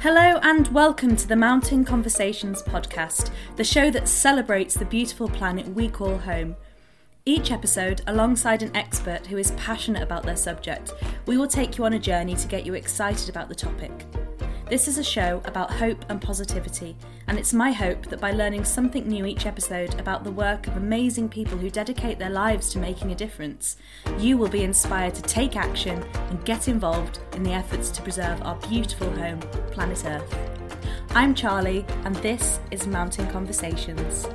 Hello, and welcome to the Mountain Conversations podcast, the show that celebrates the beautiful planet we call home. Each episode, alongside an expert who is passionate about their subject, we will take you on a journey to get you excited about the topic. This is a show about hope and positivity, and it's my hope that by learning something new each episode about the work of amazing people who dedicate their lives to making a difference, you will be inspired to take action and get involved in the efforts to preserve our beautiful home, planet Earth. I'm Charlie, and this is Mountain Conversations.